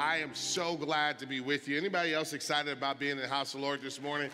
I am so glad to be with you. Anybody else excited about being in the house of the Lord this morning?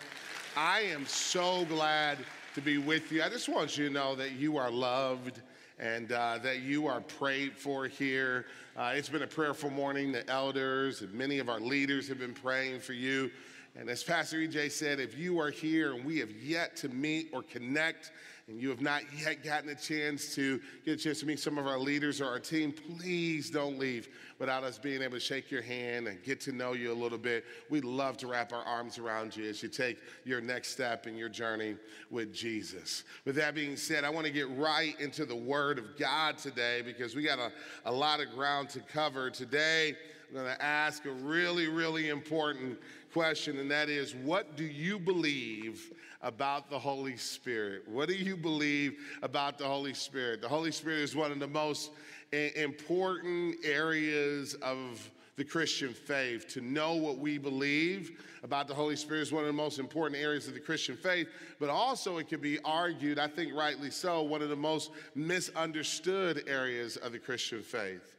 I am so glad to be with you. I just want you to know that you are loved and uh, that you are prayed for here. Uh, it's been a prayerful morning. The elders and many of our leaders have been praying for you. And as Pastor EJ said, if you are here and we have yet to meet or connect, and you have not yet gotten a chance to get a chance to meet some of our leaders or our team, please don't leave without us being able to shake your hand and get to know you a little bit. We'd love to wrap our arms around you as you take your next step in your journey with Jesus. With that being said, I want to get right into the Word of God today because we got a, a lot of ground to cover. Today, I'm going to ask a really, really important question, and that is what do you believe about the Holy Spirit? What do you believe about the Holy Spirit? The Holy Spirit is one of the most important areas of the Christian faith. To know what we believe about the Holy Spirit is one of the most important areas of the Christian faith, but also it can be argued, I think rightly so, one of the most misunderstood areas of the Christian faith.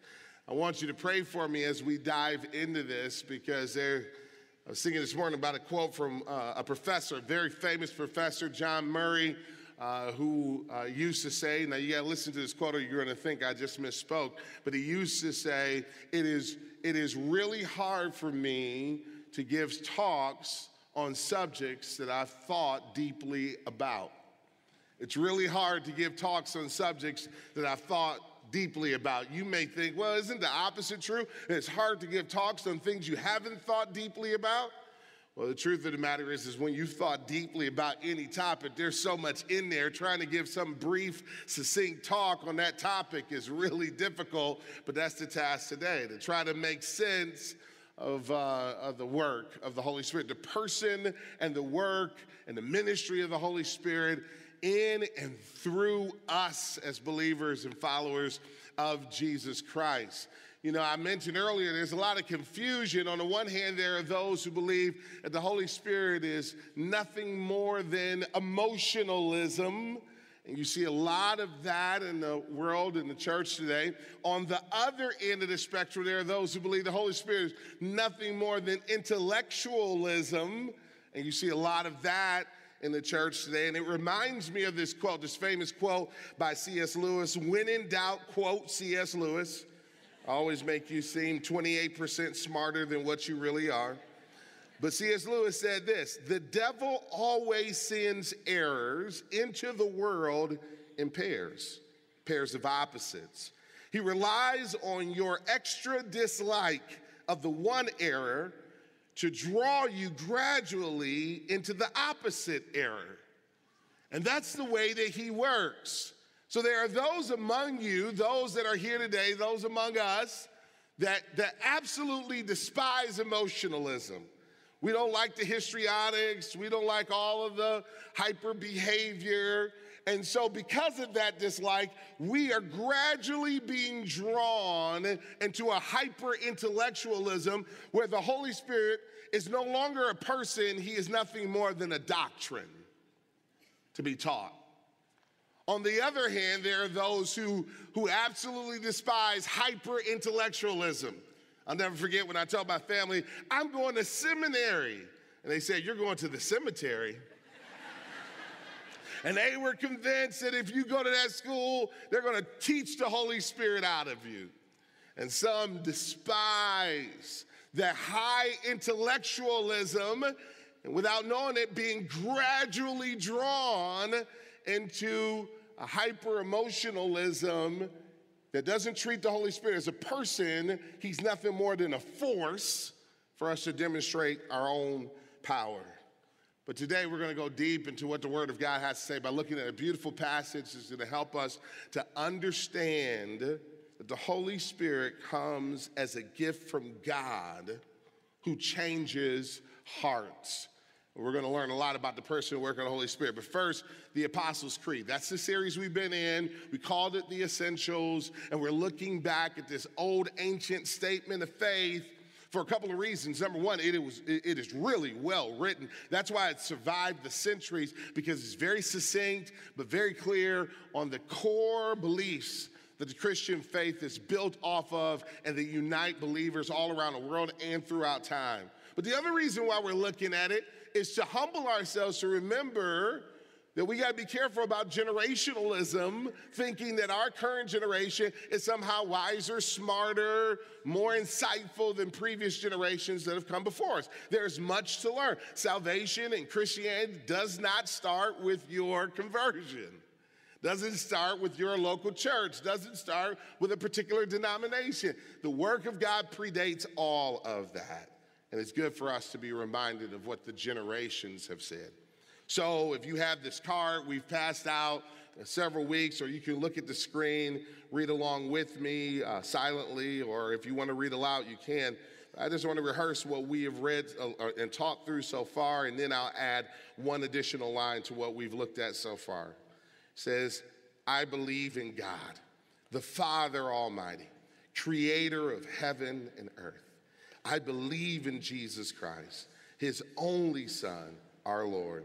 I want you to pray for me as we dive into this because there I was thinking this morning about a quote from uh, a professor, a very famous professor, John Murray, uh, who uh, used to say, now you gotta listen to this quote or you're gonna think I just misspoke, but he used to say, it is, it is really hard for me to give talks on subjects that I've thought deeply about. It's really hard to give talks on subjects that I've thought deeply about. You may think, well, isn't the opposite true? It's hard to give talks on things you haven't thought deeply about. Well, the truth of the matter is, is when you thought deeply about any topic, there's so much in there. Trying to give some brief, succinct talk on that topic is really difficult, but that's the task today to try to make sense of, uh, of the work of the Holy Spirit, the person and the work and the ministry of the Holy Spirit in and through us as believers and followers of Jesus Christ. You know, I mentioned earlier there's a lot of confusion. On the one hand, there are those who believe that the Holy Spirit is nothing more than emotionalism. And you see a lot of that in the world, in the church today. On the other end of the spectrum, there are those who believe the Holy Spirit is nothing more than intellectualism. And you see a lot of that in the church today. And it reminds me of this quote, this famous quote by C.S. Lewis When in doubt, quote C.S. Lewis. Always make you seem 28% smarter than what you really are. But C.S. Lewis said this The devil always sends errors into the world in pairs, pairs of opposites. He relies on your extra dislike of the one error to draw you gradually into the opposite error. And that's the way that he works. So there are those among you, those that are here today, those among us, that, that absolutely despise emotionalism. We don't like the histrionics, we don't like all of the hyper behavior. And so, because of that dislike, we are gradually being drawn into a hyper intellectualism where the Holy Spirit is no longer a person, he is nothing more than a doctrine to be taught. On the other hand, there are those who, who absolutely despise hyper intellectualism. I'll never forget when I told my family, I'm going to seminary. And they said, You're going to the cemetery. And they were convinced that if you go to that school, they're going to teach the Holy Spirit out of you. And some despise that high intellectualism, and without knowing it, being gradually drawn into a hyper emotionalism that doesn't treat the Holy Spirit as a person, he's nothing more than a force for us to demonstrate our own power. But today we're going to go deep into what the Word of God has to say by looking at a beautiful passage that's going to help us to understand that the Holy Spirit comes as a gift from God who changes hearts. We're going to learn a lot about the person and work of the Holy Spirit. But first, the Apostles' Creed. That's the series we've been in. We called it The Essentials, and we're looking back at this old ancient statement of faith for a couple of reasons. Number one, it, was, it is really well written. That's why it survived the centuries, because it's very succinct, but very clear on the core beliefs that the Christian faith is built off of and that unite believers all around the world and throughout time. But the other reason why we're looking at it is to humble ourselves to remember that we got to be careful about generationalism, thinking that our current generation is somehow wiser, smarter, more insightful than previous generations that have come before us. There's much to learn. Salvation and Christianity does not start with your conversion. Doesn't start with your local church, doesn't start with a particular denomination. The work of God predates all of that. And it's good for us to be reminded of what the generations have said. So if you have this card, we've passed out several weeks, or you can look at the screen, read along with me uh, silently, or if you want to read aloud, you can. I just want to rehearse what we have read uh, uh, and talked through so far, and then I'll add one additional line to what we've looked at so far. It says, I believe in God, the Father Almighty, creator of heaven and earth. I believe in Jesus Christ, his only Son, our Lord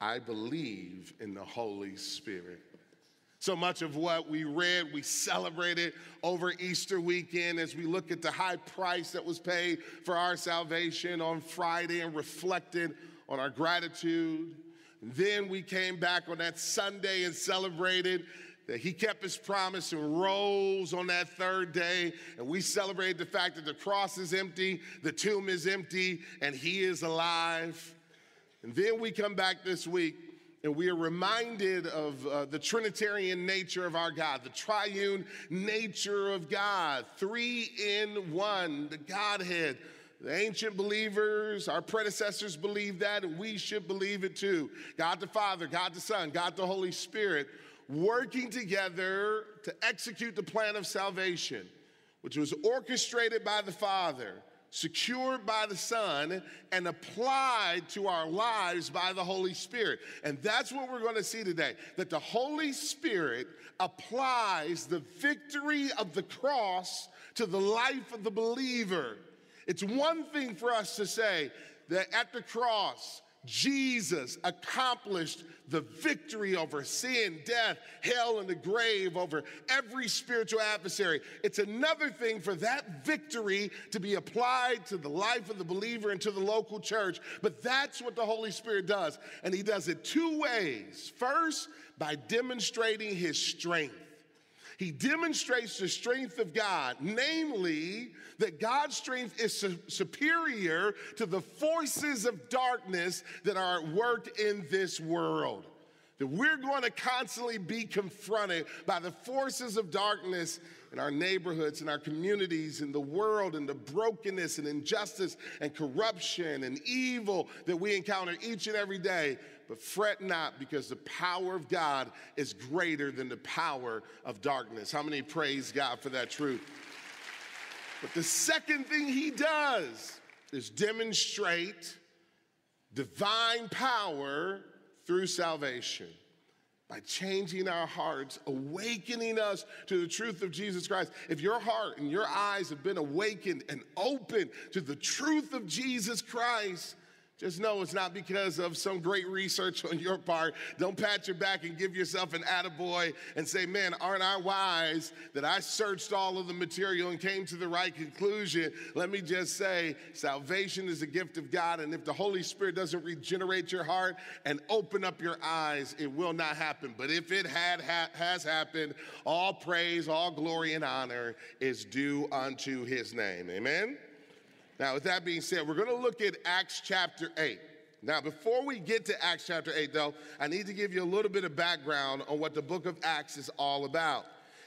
I believe in the Holy Spirit. So much of what we read, we celebrated over Easter weekend as we look at the high price that was paid for our salvation on Friday and reflected on our gratitude. Then we came back on that Sunday and celebrated that he kept his promise and rose on that third day. And we celebrated the fact that the cross is empty, the tomb is empty, and he is alive. And then we come back this week and we are reminded of uh, the Trinitarian nature of our God, the triune nature of God, three in one, the Godhead. The ancient believers, our predecessors believed that, and we should believe it too. God the Father, God the Son, God the Holy Spirit, working together to execute the plan of salvation, which was orchestrated by the Father secured by the Son, and applied to our lives by the Holy Spirit. And that's what we're going to see today that the Holy Spirit applies the victory of the cross to the life of the believer. It's one thing for us to say that at the cross, Jesus accomplished the victory over sin, death, hell, and the grave, over every spiritual adversary. It's another thing for that victory to be applied to the life of the believer and to the local church. But that's what the Holy Spirit does. And He does it two ways. First, by demonstrating His strength. He demonstrates the strength of God, namely, that God's strength is su- superior to the forces of darkness that are at work in this world. That we're going to constantly be confronted by the forces of darkness in our neighborhoods, in our communities, in the world, and the brokenness and injustice and corruption and evil that we encounter each and every day. But fret not, because the power of God is greater than the power of darkness. How many praise God for that truth? But the second thing he does is demonstrate divine power through salvation by changing our hearts, awakening us to the truth of Jesus Christ. If your heart and your eyes have been awakened and open to the truth of Jesus Christ, just know it's not because of some great research on your part. Don't pat your back and give yourself an attaboy and say, man, aren't I wise that I searched all of the material and came to the right conclusion? Let me just say, salvation is a gift of God. And if the Holy Spirit doesn't regenerate your heart and open up your eyes, it will not happen. But if it had ha- has happened, all praise, all glory, and honor is due unto his name. Amen. Now, with that being said, we're going to look at Acts chapter 8. Now, before we get to Acts chapter 8, though, I need to give you a little bit of background on what the book of Acts is all about.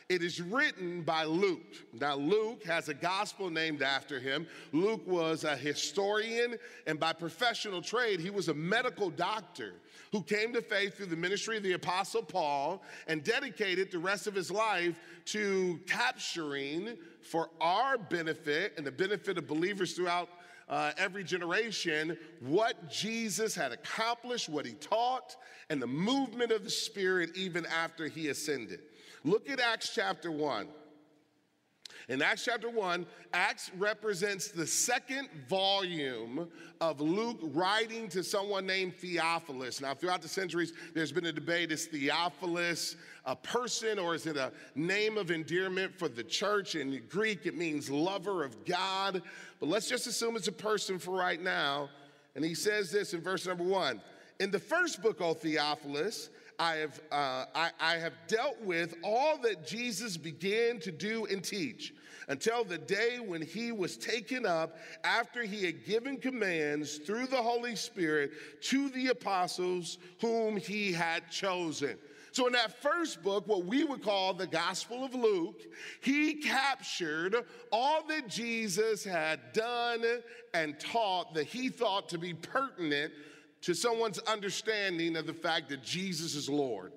It is written by Luke. Now, Luke has a gospel named after him. Luke was a historian, and by professional trade, he was a medical doctor who came to faith through the ministry of the Apostle Paul and dedicated the rest of his life to capturing for our benefit and the benefit of believers throughout uh, every generation what Jesus had accomplished, what he taught, and the movement of the Spirit even after he ascended. Look at Acts chapter 1. In Acts chapter 1, Acts represents the second volume of Luke writing to someone named Theophilus. Now, throughout the centuries, there's been a debate is Theophilus a person or is it a name of endearment for the church? In Greek, it means lover of God. But let's just assume it's a person for right now. And he says this in verse number one In the first book, O Theophilus, I have, uh, I, I have dealt with all that Jesus began to do and teach until the day when he was taken up after he had given commands through the Holy Spirit to the apostles whom he had chosen. So, in that first book, what we would call the Gospel of Luke, he captured all that Jesus had done and taught that he thought to be pertinent to someone's understanding of the fact that Jesus is Lord,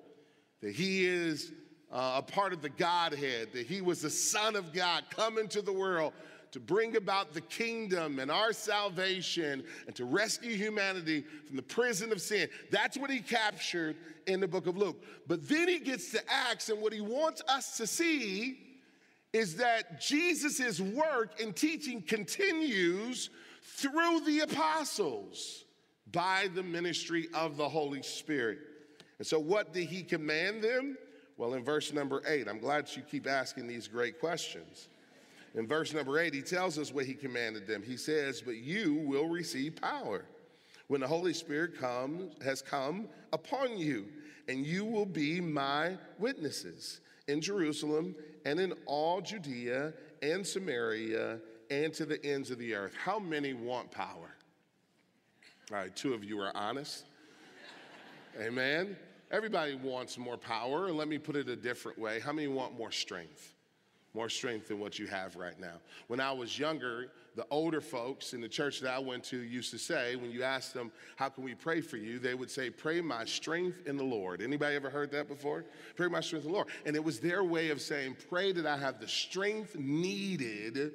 that he is uh, a part of the Godhead, that he was the Son of God coming to the world to bring about the kingdom and our salvation and to rescue humanity from the prison of sin. That's what he captured in the book of Luke. But then he gets to Acts, and what he wants us to see is that Jesus' work and teaching continues through the apostles by the ministry of the Holy Spirit. And so, what did he command them? Well, in verse number eight, I'm glad you keep asking these great questions. In verse number eight, he tells us what he commanded them. He says, But you will receive power when the Holy Spirit comes, has come upon you, and you will be my witnesses in Jerusalem and in all Judea and Samaria and to the ends of the earth. How many want power? All right, two of you are honest. Amen. Everybody wants more power, let me put it a different way. How many want more strength? More strength than what you have right now. When I was younger, the older folks in the church that I went to used to say, when you asked them, How can we pray for you? they would say, Pray my strength in the Lord. Anybody ever heard that before? Pray my strength in the Lord. And it was their way of saying, Pray that I have the strength needed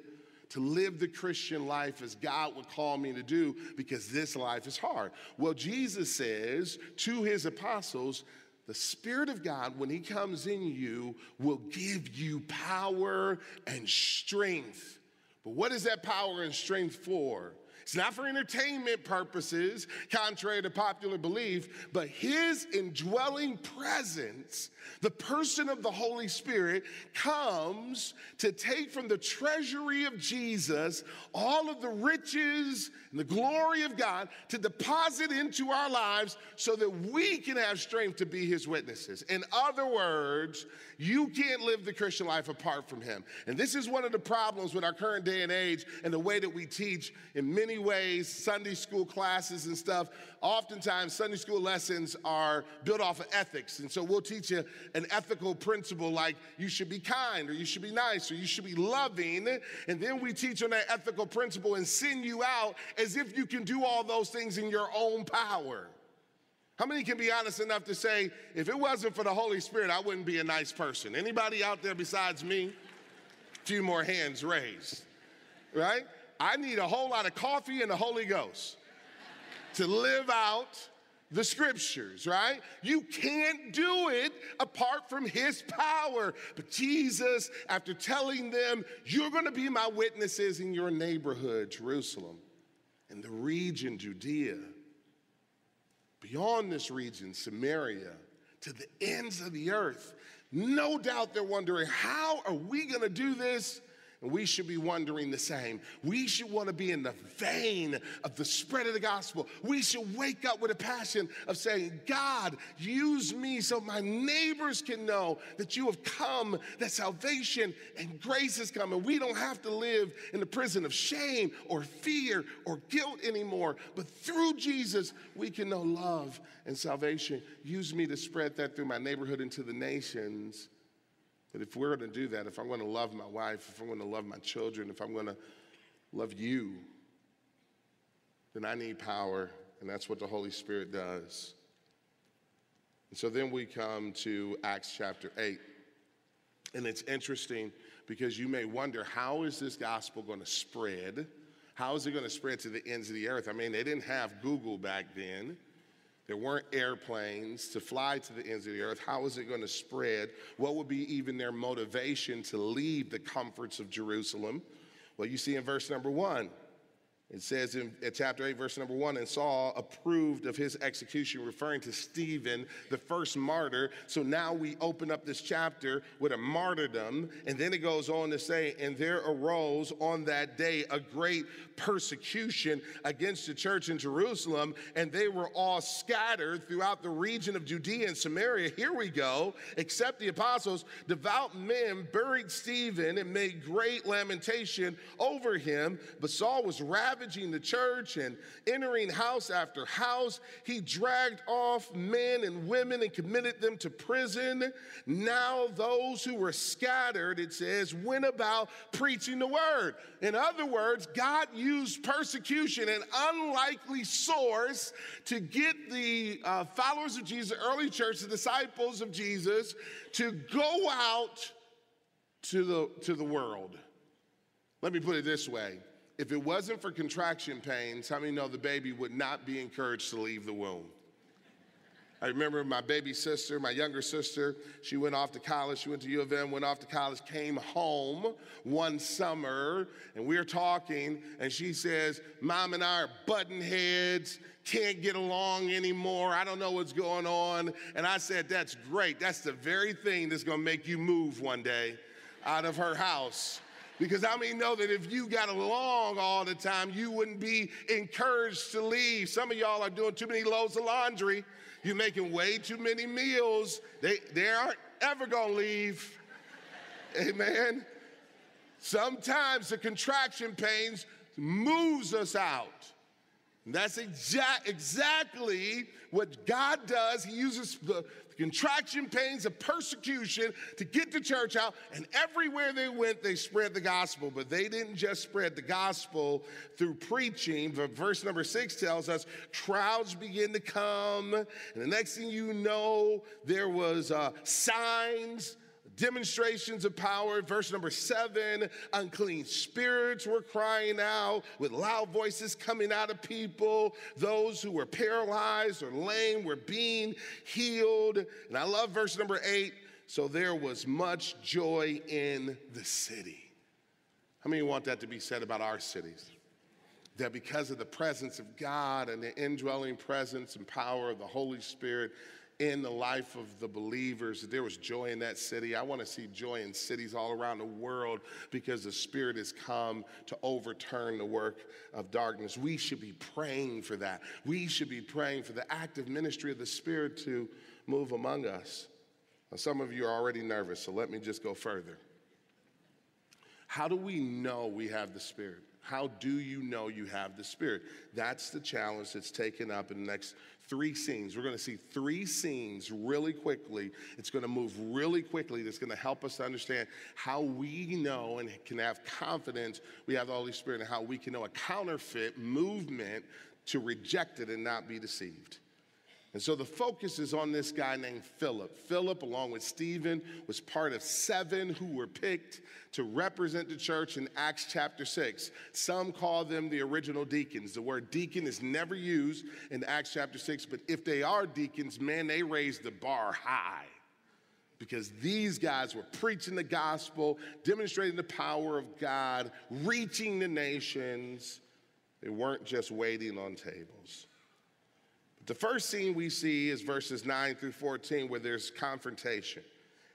to live the Christian life as God would call me to do because this life is hard. Well, Jesus says to his apostles, the Spirit of God, when He comes in you, will give you power and strength. But what is that power and strength for? It's not for entertainment purposes, contrary to popular belief, but his indwelling presence, the person of the Holy Spirit, comes to take from the treasury of Jesus all of the riches and the glory of God to deposit into our lives so that we can have strength to be his witnesses. In other words, you can't live the Christian life apart from him. And this is one of the problems with our current day and age and the way that we teach in many many ways, Sunday school classes and stuff, oftentimes Sunday school lessons are built off of ethics. And so we'll teach you an ethical principle like you should be kind or you should be nice or you should be loving. And then we teach on that ethical principle and send you out as if you can do all those things in your own power. How many can be honest enough to say, if it wasn't for the Holy Spirit, I wouldn't be a nice person? Anybody out there besides me? A few more hands raised, right? I need a whole lot of coffee and the Holy Ghost to live out the scriptures, right? You can't do it apart from his power. But Jesus, after telling them, You're going to be my witnesses in your neighborhood, Jerusalem, and the region, Judea, beyond this region, Samaria, to the ends of the earth. No doubt they're wondering, How are we going to do this? And we should be wondering the same. We should want to be in the vein of the spread of the gospel. We should wake up with a passion of saying, God, use me so my neighbors can know that you have come, that salvation and grace has come. And we don't have to live in the prison of shame or fear or guilt anymore. But through Jesus, we can know love and salvation. Use me to spread that through my neighborhood into the nations If we're going to do that, if I'm going to love my wife, if I'm going to love my children, if I'm going to love you, then I need power, and that's what the Holy Spirit does. And so then we come to Acts chapter 8. And it's interesting because you may wonder how is this gospel going to spread? How is it going to spread to the ends of the earth? I mean, they didn't have Google back then. There weren't airplanes to fly to the ends of the earth. How is it going to spread? What would be even their motivation to leave the comforts of Jerusalem? Well, you see in verse number one, it says in, chapter 8, verse number 1, and Saul approved of his execution, referring to Stephen, the first martyr. So now we open up this chapter with a martyrdom. And then it goes on to say, and there arose on that day a great persecution against the church in Jerusalem, and they were all scattered throughout the region of Judea and Samaria. Here we go, except the apostles, devout men buried Stephen and made great lamentation over him. But Saul was ravaging the church and entering house after house. He dragged off men and women and committed them to prison. Now, those who were scattered, it says, went about preaching the word. In other words, God used persecution, an unlikely source, to get the uh, followers of Jesus, early church, the disciples of Jesus, to go out to the, to the world. Let me put it this way. If it wasn't for contraction pains, how many know the baby would not be encouraged to leave the womb? I remember my baby sister, my younger sister, she went off to college. She went to U of M, went off to college, came home one summer, and we are talking, and she says, Mom and I are button heads, can't get along anymore. I don't know what's going on. And I said, That's great. That's the very thing that's gonna make you move one day out of her house. Because I mean, know that if you got along all the time, you wouldn't be encouraged to leave. Some of y'all are doing too many loads of laundry. You're making way too many meals. They, they aren't ever gonna leave. Amen. Sometimes the contraction pains moves us out. And that's exa- exactly what God does. He uses the, contraction pains of persecution to get the church out. And everywhere they went, they spread the gospel. But they didn't just spread the gospel through preaching. But verse number six tells us crowds begin to come. And the next thing you know, there was uh, signs demonstrations of power. Verse number seven unclean spirits were crying out with loud voices coming out of people. Those who were paralyzed or lame were being healed. And I love verse number eight. So there was much joy in the city. How many want that to be said about our cities? That because of the presence of God and the indwelling presence and power of the Holy Spirit, in the life of the believers. There was joy in that city. I want to see joy in cities all around the world because the Spirit has come to overturn the work of darkness. We should be praying for that. We should be praying for the active ministry of the Spirit to move among us. Now, some of you are already nervous, so let me just go further. How do we know we have the Spirit? How do you know you have the Spirit? That's the challenge that's taken up in the next three scenes. We're going to see three scenes really quickly. It's going to move really quickly. That's going to help us to understand how we know and can have confidence we have the Holy Spirit and how we can know a counterfeit movement to reject it and not be deceived. And so the focus is on this guy named Philip. Philip, along with Stephen, was part of seven who were picked to represent the church in Acts chapter 6. Some call them the original deacons. The word deacon is never used in Acts chapter 6, but if they are deacons, man, they raise the bar high because these guys were preaching the gospel, demonstrating the power of God, reaching the nations. They weren't just waiting on tables. The first scene we see is verses 9 through 14, where there's confrontation.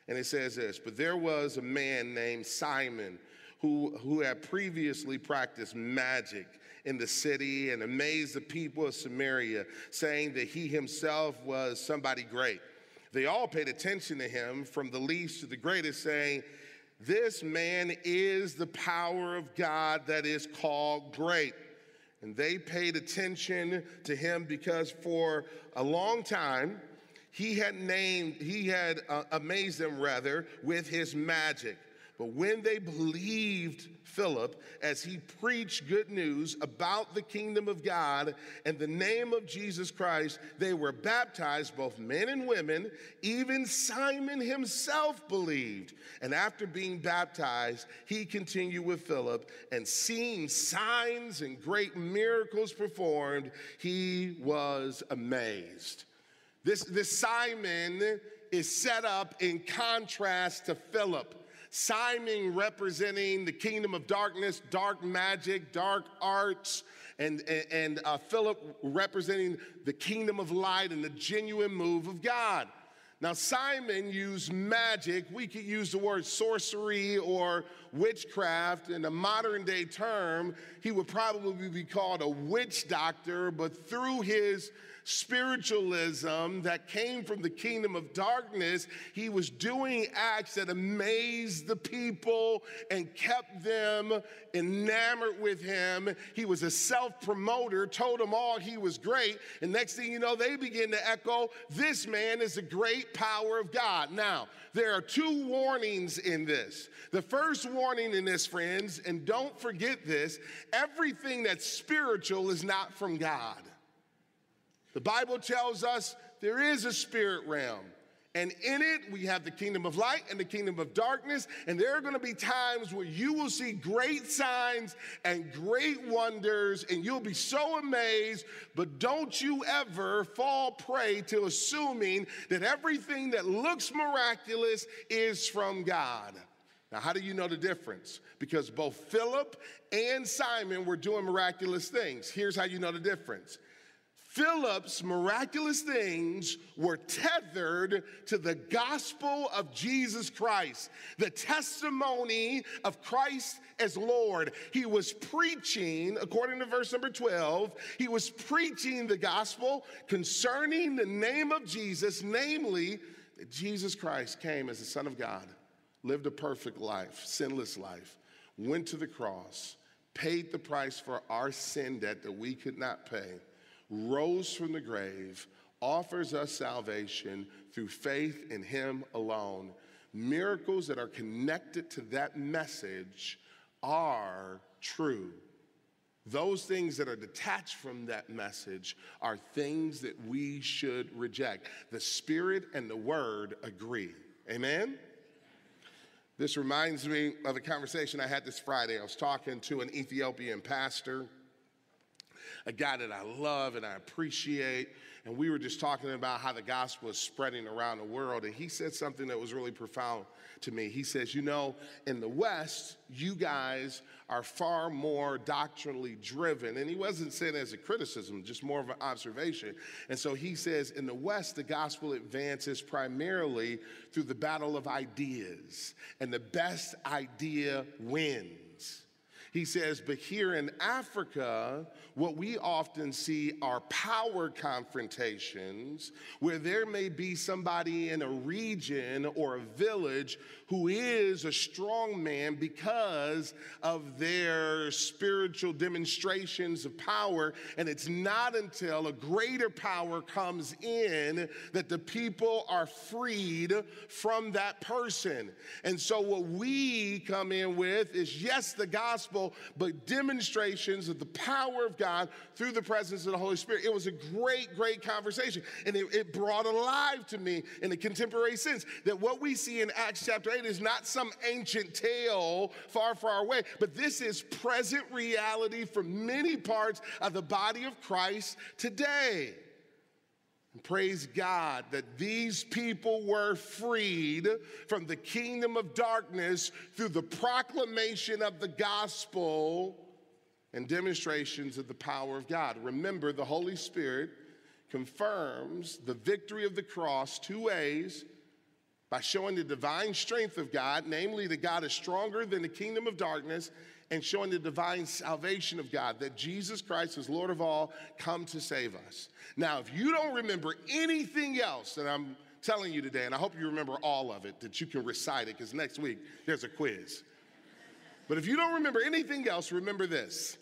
And it says this But there was a man named Simon who, who had previously practiced magic in the city and amazed the people of Samaria, saying that he himself was somebody great. They all paid attention to him, from the least to the greatest, saying, This man is the power of God that is called great. And they paid attention to him because for a long time He had named, he had uh, amazed them rather with his magic. But when they believed Philip as he preached good news about the kingdom of God and the name of Jesus Christ, they were baptized, both men and women. Even Simon himself believed. And after being baptized, he continued with Philip and seeing signs and great miracles performed, he was amazed. This, this Simon is set up in contrast to Philip. Simon representing the kingdom of darkness, dark magic, dark arts, and, and, and uh, Philip representing the kingdom of light and the genuine move of God. Now, Simon used magic. We could use the word sorcery or witchcraft in a modern day term. He would probably be called a witch doctor, but through his spiritualism that came from the kingdom of darkness, he was doing acts that amazed the people and kept them enamored with him. He was a self promoter, told them all he was great. And next thing you know, they begin to echo, This man is the great power of God. Now, there are two warnings in this. The first warning in this, friends, and don't forget this everything that's spiritual is not from God. The Bible tells us there is a spirit realm. And in it, we have the kingdom of light and the kingdom of darkness. And there are going to be times where you will see great signs and great wonders, and you'll be so amazed. But don't you ever fall prey to assuming that everything that looks miraculous is from God. Now, how do you know the difference? Because both Philip and Simon were doing miraculous things. Here's how you know the difference Philip's miraculous things were tethered to the gospel of Jesus Christ, the testimony of Christ as Lord. He was preaching, according to verse number 12, he was preaching the gospel concerning the name of Jesus, namely that Jesus Christ came as the Son of God, lived a perfect life, sinless life, went to the cross, paid the price for our sin debt that we could not pay rose from the grave, offers us salvation through faith in Him alone. Miracles that are connected to that message are true. Those things that are detached from that message are things that we should reject. The Spirit and the Word agree. Amen? This reminds me of a conversation I had this Friday. I was talking to an Ethiopian pastor a guy that I love and I appreciate. And we were just talking about how the gospel is spreading around the world. And he said something that was really profound to me. He says, You know, in the West, you guys are far more doctrinally driven. And he wasn't saying as a criticism, just more of an observation. And so he says, In the West, the gospel advances primarily through the battle of ideas, and the best idea wins. He says, but here in Africa, what we often see are power confrontations where there may be somebody in a region or a village who is a strong man because of their spiritual demonstrations of power. And it's not until a greater power comes in that the people are freed from that person. And so, what we come in with is yes, the gospel, but demonstrations of the power of God through the presence of the Holy Spirit. It was a great, great conversation. And it, it brought alive to me in a contemporary sense that what we see in Acts chapter 8 is not some ancient tale far, far away, but this is present reality for many parts of the body of Christ today. And praise God that these people were freed from the kingdom of darkness through the proclamation of the gospel and demonstrations of the power of God. Remember, the Holy Spirit confirms the victory of the cross two ways by showing the divine strength of God, namely that God is stronger than the kingdom of darkness, and showing the divine salvation of God, that Jesus Christ is Lord of all, come to save us. Now, if you don't remember anything else that I'm telling you today, and I hope you remember all of it, that you can recite it, because next week there's a quiz. But if you don't remember anything else, remember this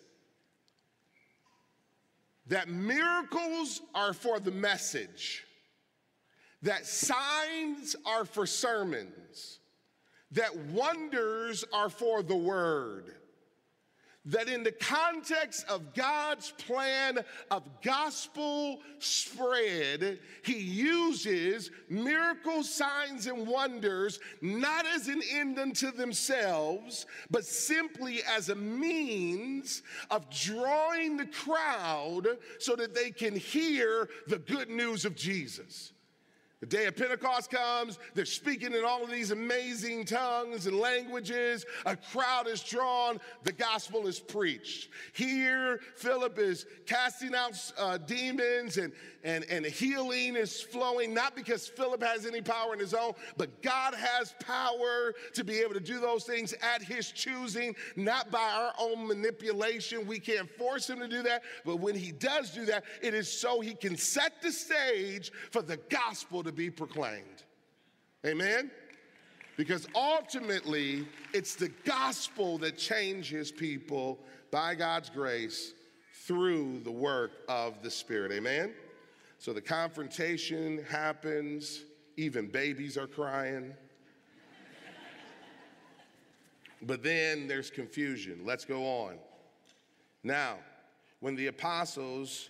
that miracles are for the message that signs are for sermons, that wonders are for the word that in the context of God's plan of gospel spread, he uses miracles, signs, and wonders not as an end unto themselves, but simply as a means of drawing the crowd so that they can hear the good news of Jesus. The day of Pentecost comes, they're speaking in all of these amazing tongues and languages. A crowd is drawn, the gospel is preached. Here, Philip is casting out uh, demons and, and, and healing is flowing, not because Philip has any power in his own, but God has power to be able to do those things at his choosing, not by our own manipulation. We can't force him to do that, but when he does do that, it is so he can set the stage for the gospel to be proclaimed. Amen? Because ultimately, it's the gospel that changes people by God's grace through the work of the Spirit. Amen? So the confrontation happens, even babies are crying. but then there's confusion. Let's go on. Now, when the apostles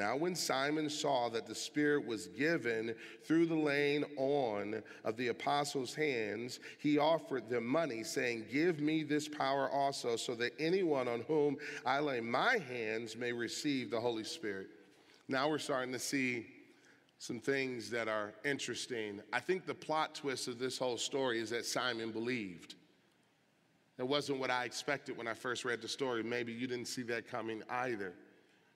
Now, when Simon saw that the Spirit was given through the laying on of the apostles' hands, he offered them money, saying, Give me this power also, so that anyone on whom I lay my hands may receive the Holy Spirit. Now we're starting to see some things that are interesting. I think the plot twist of this whole story is that Simon believed. That wasn't what I expected when I first read the story. Maybe you didn't see that coming either.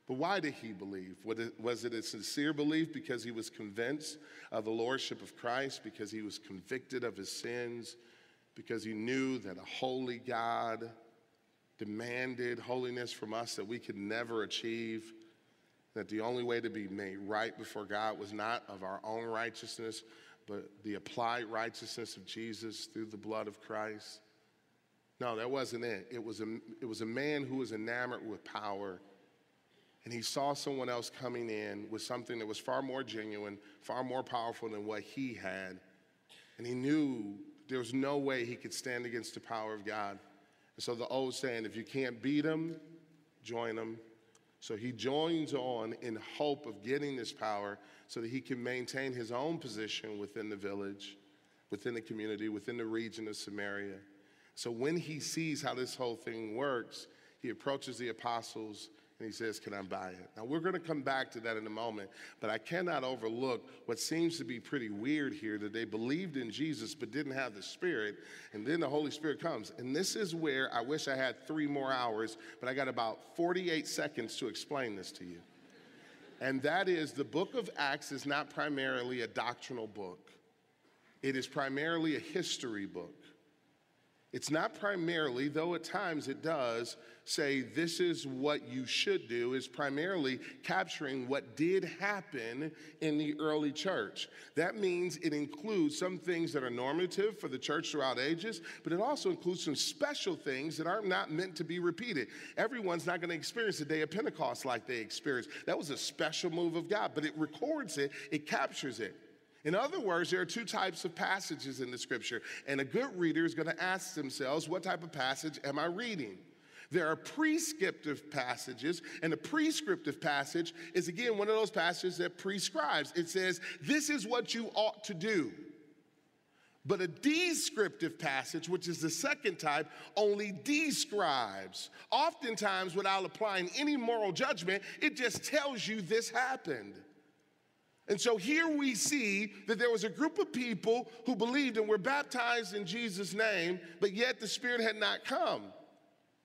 But why did he believe? Was it a sincere belief because he was convinced of the lordship of Christ, because he was convicted of his sins, because he knew that a holy God demanded holiness from us that we could never achieve, that the only way to be made right before God was not of our own righteousness, but the applied righteousness of Jesus through the blood of Christ? No, that wasn't it. It was a, it was a man who was enamored with power and he saw someone else coming in with something that was far more genuine, far more powerful than what he had. And he knew there was no way he could stand against the power of God. And so the old saying, if you can't beat him, join him. So he joins on in hope of getting this power so that he can maintain his own position within the village, within the community, within the region of Samaria. So when he sees how this whole thing works, he approaches the apostles and he says, Can I buy it? Now, we're going to come back to that in a moment, but I cannot overlook what seems to be pretty weird here that they believed in Jesus but didn't have the Spirit, and then the Holy Spirit comes. And this is where I wish I had three more hours, but I got about 48 seconds to explain this to you. And that is the book of Acts is not primarily a doctrinal book, it is primarily a history book. It's not primarily, though at times it does, say this is what you should do, is primarily capturing what did happen in the early church. That means it includes some things that are normative for the church throughout ages, but it also includes some special things that are not meant to be repeated. Everyone's not going to experience the day of Pentecost like they experienced. That was a special move of God, but it records it, it captures it. In other words, there are two types of passages in the scripture, and a good reader is going to ask themselves, what type of passage am I reading? There are prescriptive passages, and a prescriptive passage is again one of those passages that prescribes. It says, This is what you ought to do. But a descriptive passage, which is the second type, only describes. Oftentimes, without applying any moral judgment, it just tells you this happened. And so here we see that there was a group of people who believed and were baptized in Jesus' name, but yet the Spirit had not come.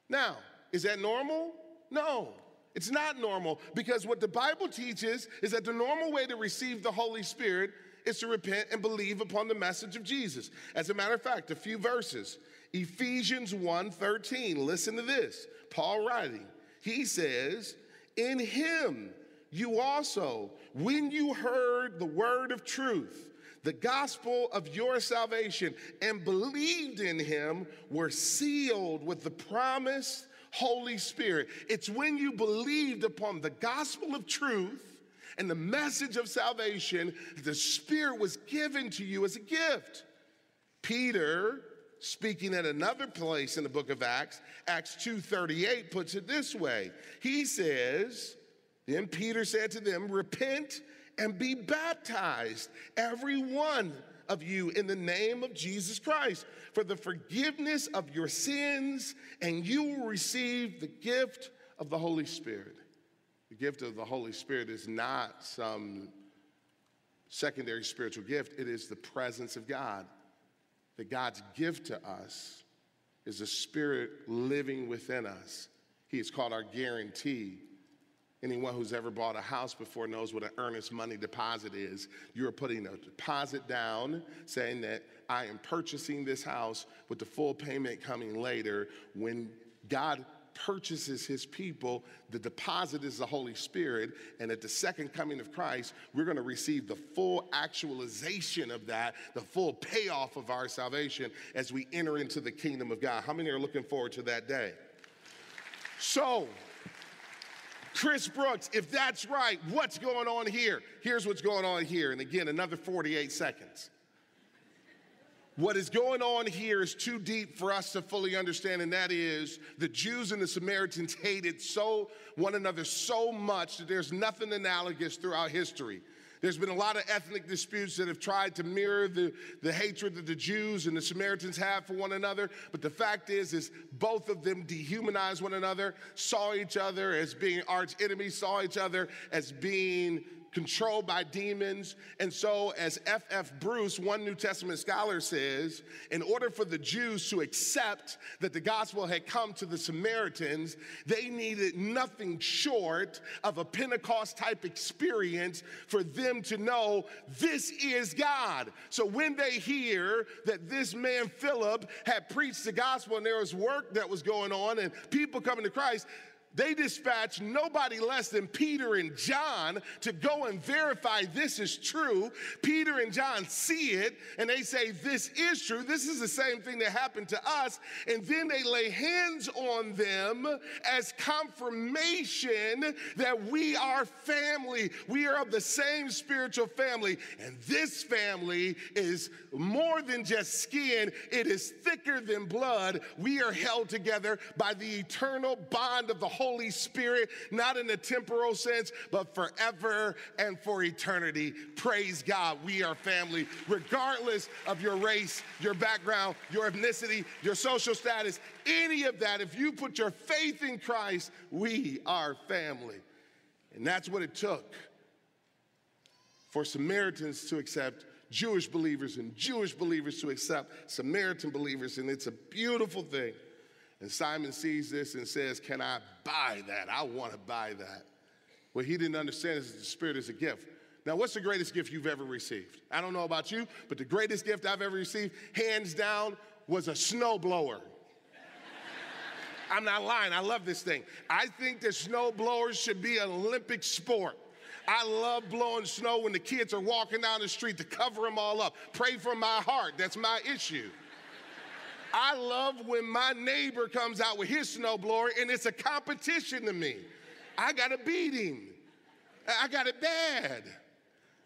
Now, is that normal? No. It's not normal because what the Bible teaches is that the normal way to receive the Holy Spirit is to repent and believe upon the message of Jesus. As a matter of fact, a few verses. Ephesians 1:13. Listen to this. Paul writing. He says, "In him you also, when you heard the word of truth, the gospel of your salvation, and believed in him, were sealed with the promised Holy Spirit. It's when you believed upon the gospel of truth and the message of salvation, the Spirit was given to you as a gift. Peter, speaking at another place in the book of Acts, Acts 2:38 puts it this way. He says, then Peter said to them, "Repent and be baptized, every one of you, in the name of Jesus Christ, for the forgiveness of your sins, and you will receive the gift of the Holy Spirit." The gift of the Holy Spirit is not some secondary spiritual gift, it is the presence of God. That God's gift to us is the Spirit living within us. He is called our guarantee. Anyone who's ever bought a house before knows what an earnest money deposit is. You're putting a deposit down saying that I am purchasing this house with the full payment coming later. When God purchases his people. The deposit is the Holy Spirit. And at the second coming of Christ, we're going to receive the full actualization of that, the full payoff of our salvation as we enter into the kingdom of God. How many are looking forward to that day? So, Chris Brooks, if that's right, what's going on here? Here's what's going on here. And again, another 48 seconds. What is going on here is too deep for us to fully understand, and that is the Jews and the Samaritans hated so one another so much that there's nothing analogous throughout history. There's been a lot of ethnic disputes that have tried to mirror the, the hatred that the Jews and the Samaritans have for one another. But the fact is, is both of them dehumanized one another, saw each other as being arch enemies, saw each other as being controlled by demons. And so, as F.F. F. Bruce, one New Testament scholar, says, in order for the Jews to accept that the gospel had come to the Samaritans, they needed nothing short of a Pentecost type experience for them to know this is God. So, when they hear that this man Philip had preached the gospel and there was work that was going on and people coming to Christ, they dispatch nobody less than Peter and John to go and verify this is true. Peter and John see it and they say, This is true. This is the same thing that happened to us. And then they lay hands on them as confirmation that we are family. We are of the same spiritual family. And this family is more than just skin, it is thicker than blood. We are held together by the eternal bond of the Holy Spirit, not in a temporal sense, but forever and for eternity. Praise God. We are family, regardless of your race, your background, your ethnicity, your social status, any of that. If you put your faith in Christ, we are family. And that's what it took for Samaritans to accept Jewish believers and Jewish believers to accept Samaritan believers. And it's a beautiful thing. And Simon sees this and says, Can I buy that? I want to buy that. What he didn't understand is that the Spirit is a gift. Now, what's the greatest gift you've ever received? I don't know about you, but the greatest gift I've ever received, hands down, was a snowblower. I'm not lying, I love this thing. I think that snowblowers should be an Olympic sport. I love blowing snow when the kids are walking down the street to cover them all up. Pray for my heart, that's my issue. I love when my neighbor comes out with his snowblower and it's a competition to me. I got to beat him. I got it bad.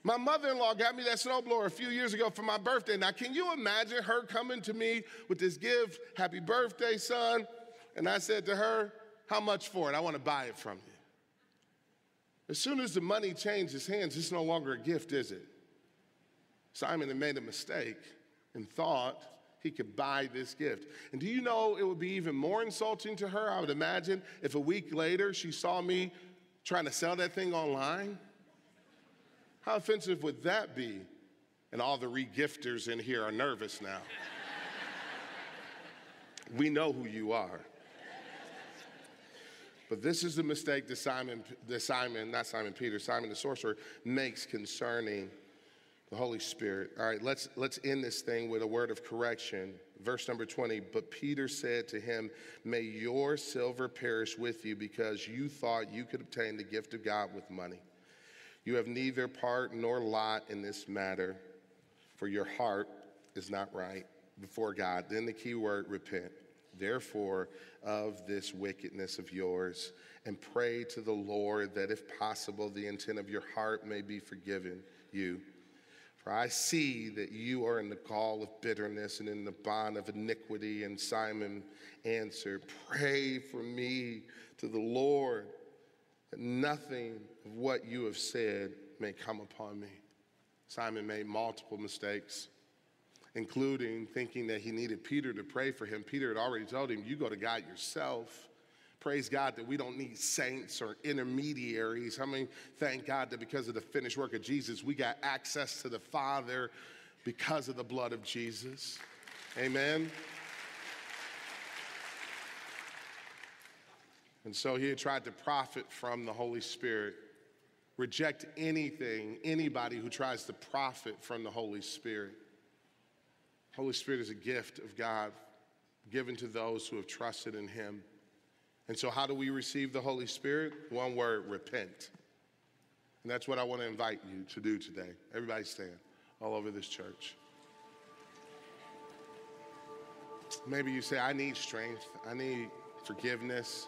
My mother in law got me that snowblower a few years ago for my birthday. Now, can you imagine her coming to me with this gift? Happy birthday, son. And I said to her, How much for it? I want to buy it from you. As soon as the money changes hands, it's no longer a gift, is it? Simon had made a mistake and thought he could buy this gift. And do you know it would be even more insulting to her, I would imagine, if a week later she saw me trying to sell that thing online? How offensive would that be? And all the regifters in here are nervous now. we know who you are. But this is the mistake that Simon, that Simon, not Simon Peter, Simon the sorcerer makes concerning the Holy Spirit. All right, let's let's end this thing with a word of correction. Verse number 20. But Peter said to him, May your silver perish with you, because you thought you could obtain the gift of God with money. You have neither part nor lot in this matter, for your heart is not right before God. Then the key word repent. Therefore, of this wickedness of yours, and pray to the Lord that if possible, the intent of your heart may be forgiven you. For I see that you are in the gall of bitterness and in the bond of iniquity. And Simon answered, Pray for me to the Lord that nothing of what you have said may come upon me. Simon made multiple mistakes, including thinking that he needed Peter to pray for him. Peter had already told him, You go to God yourself. Praise God that we don't need saints or intermediaries. I mean, thank God that because of the finished work of Jesus, we got access to the Father because of the blood of Jesus. Amen. And so he tried to profit from the Holy Spirit. Reject anything, anybody who tries to profit from the Holy Spirit. Holy Spirit is a gift of God given to those who have trusted in him. And so, how do we receive the Holy Spirit? One word repent. And that's what I want to invite you to do today. Everybody stand all over this church. Maybe you say, I need strength, I need forgiveness,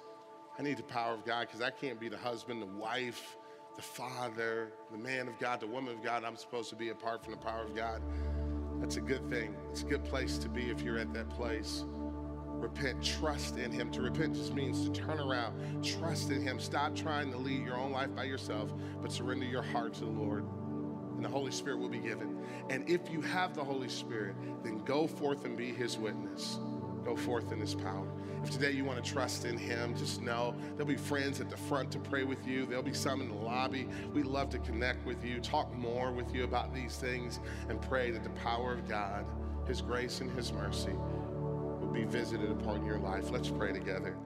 I need the power of God because I can't be the husband, the wife, the father, the man of God, the woman of God I'm supposed to be apart from the power of God. That's a good thing. It's a good place to be if you're at that place repent, trust in Him. To repent just means to turn around, trust in Him. Stop trying to lead your own life by yourself, but surrender your heart to the Lord. And the Holy Spirit will be given. And if you have the Holy Spirit, then go forth and be His witness. Go forth in His power. If today you want to trust in Him, just know there'll be friends at the front to pray with you. There'll be some in the lobby. We'd love to connect with you, talk more with you about these things, and pray that the power of God, His grace, and His mercy be visited upon your life. Let's pray together.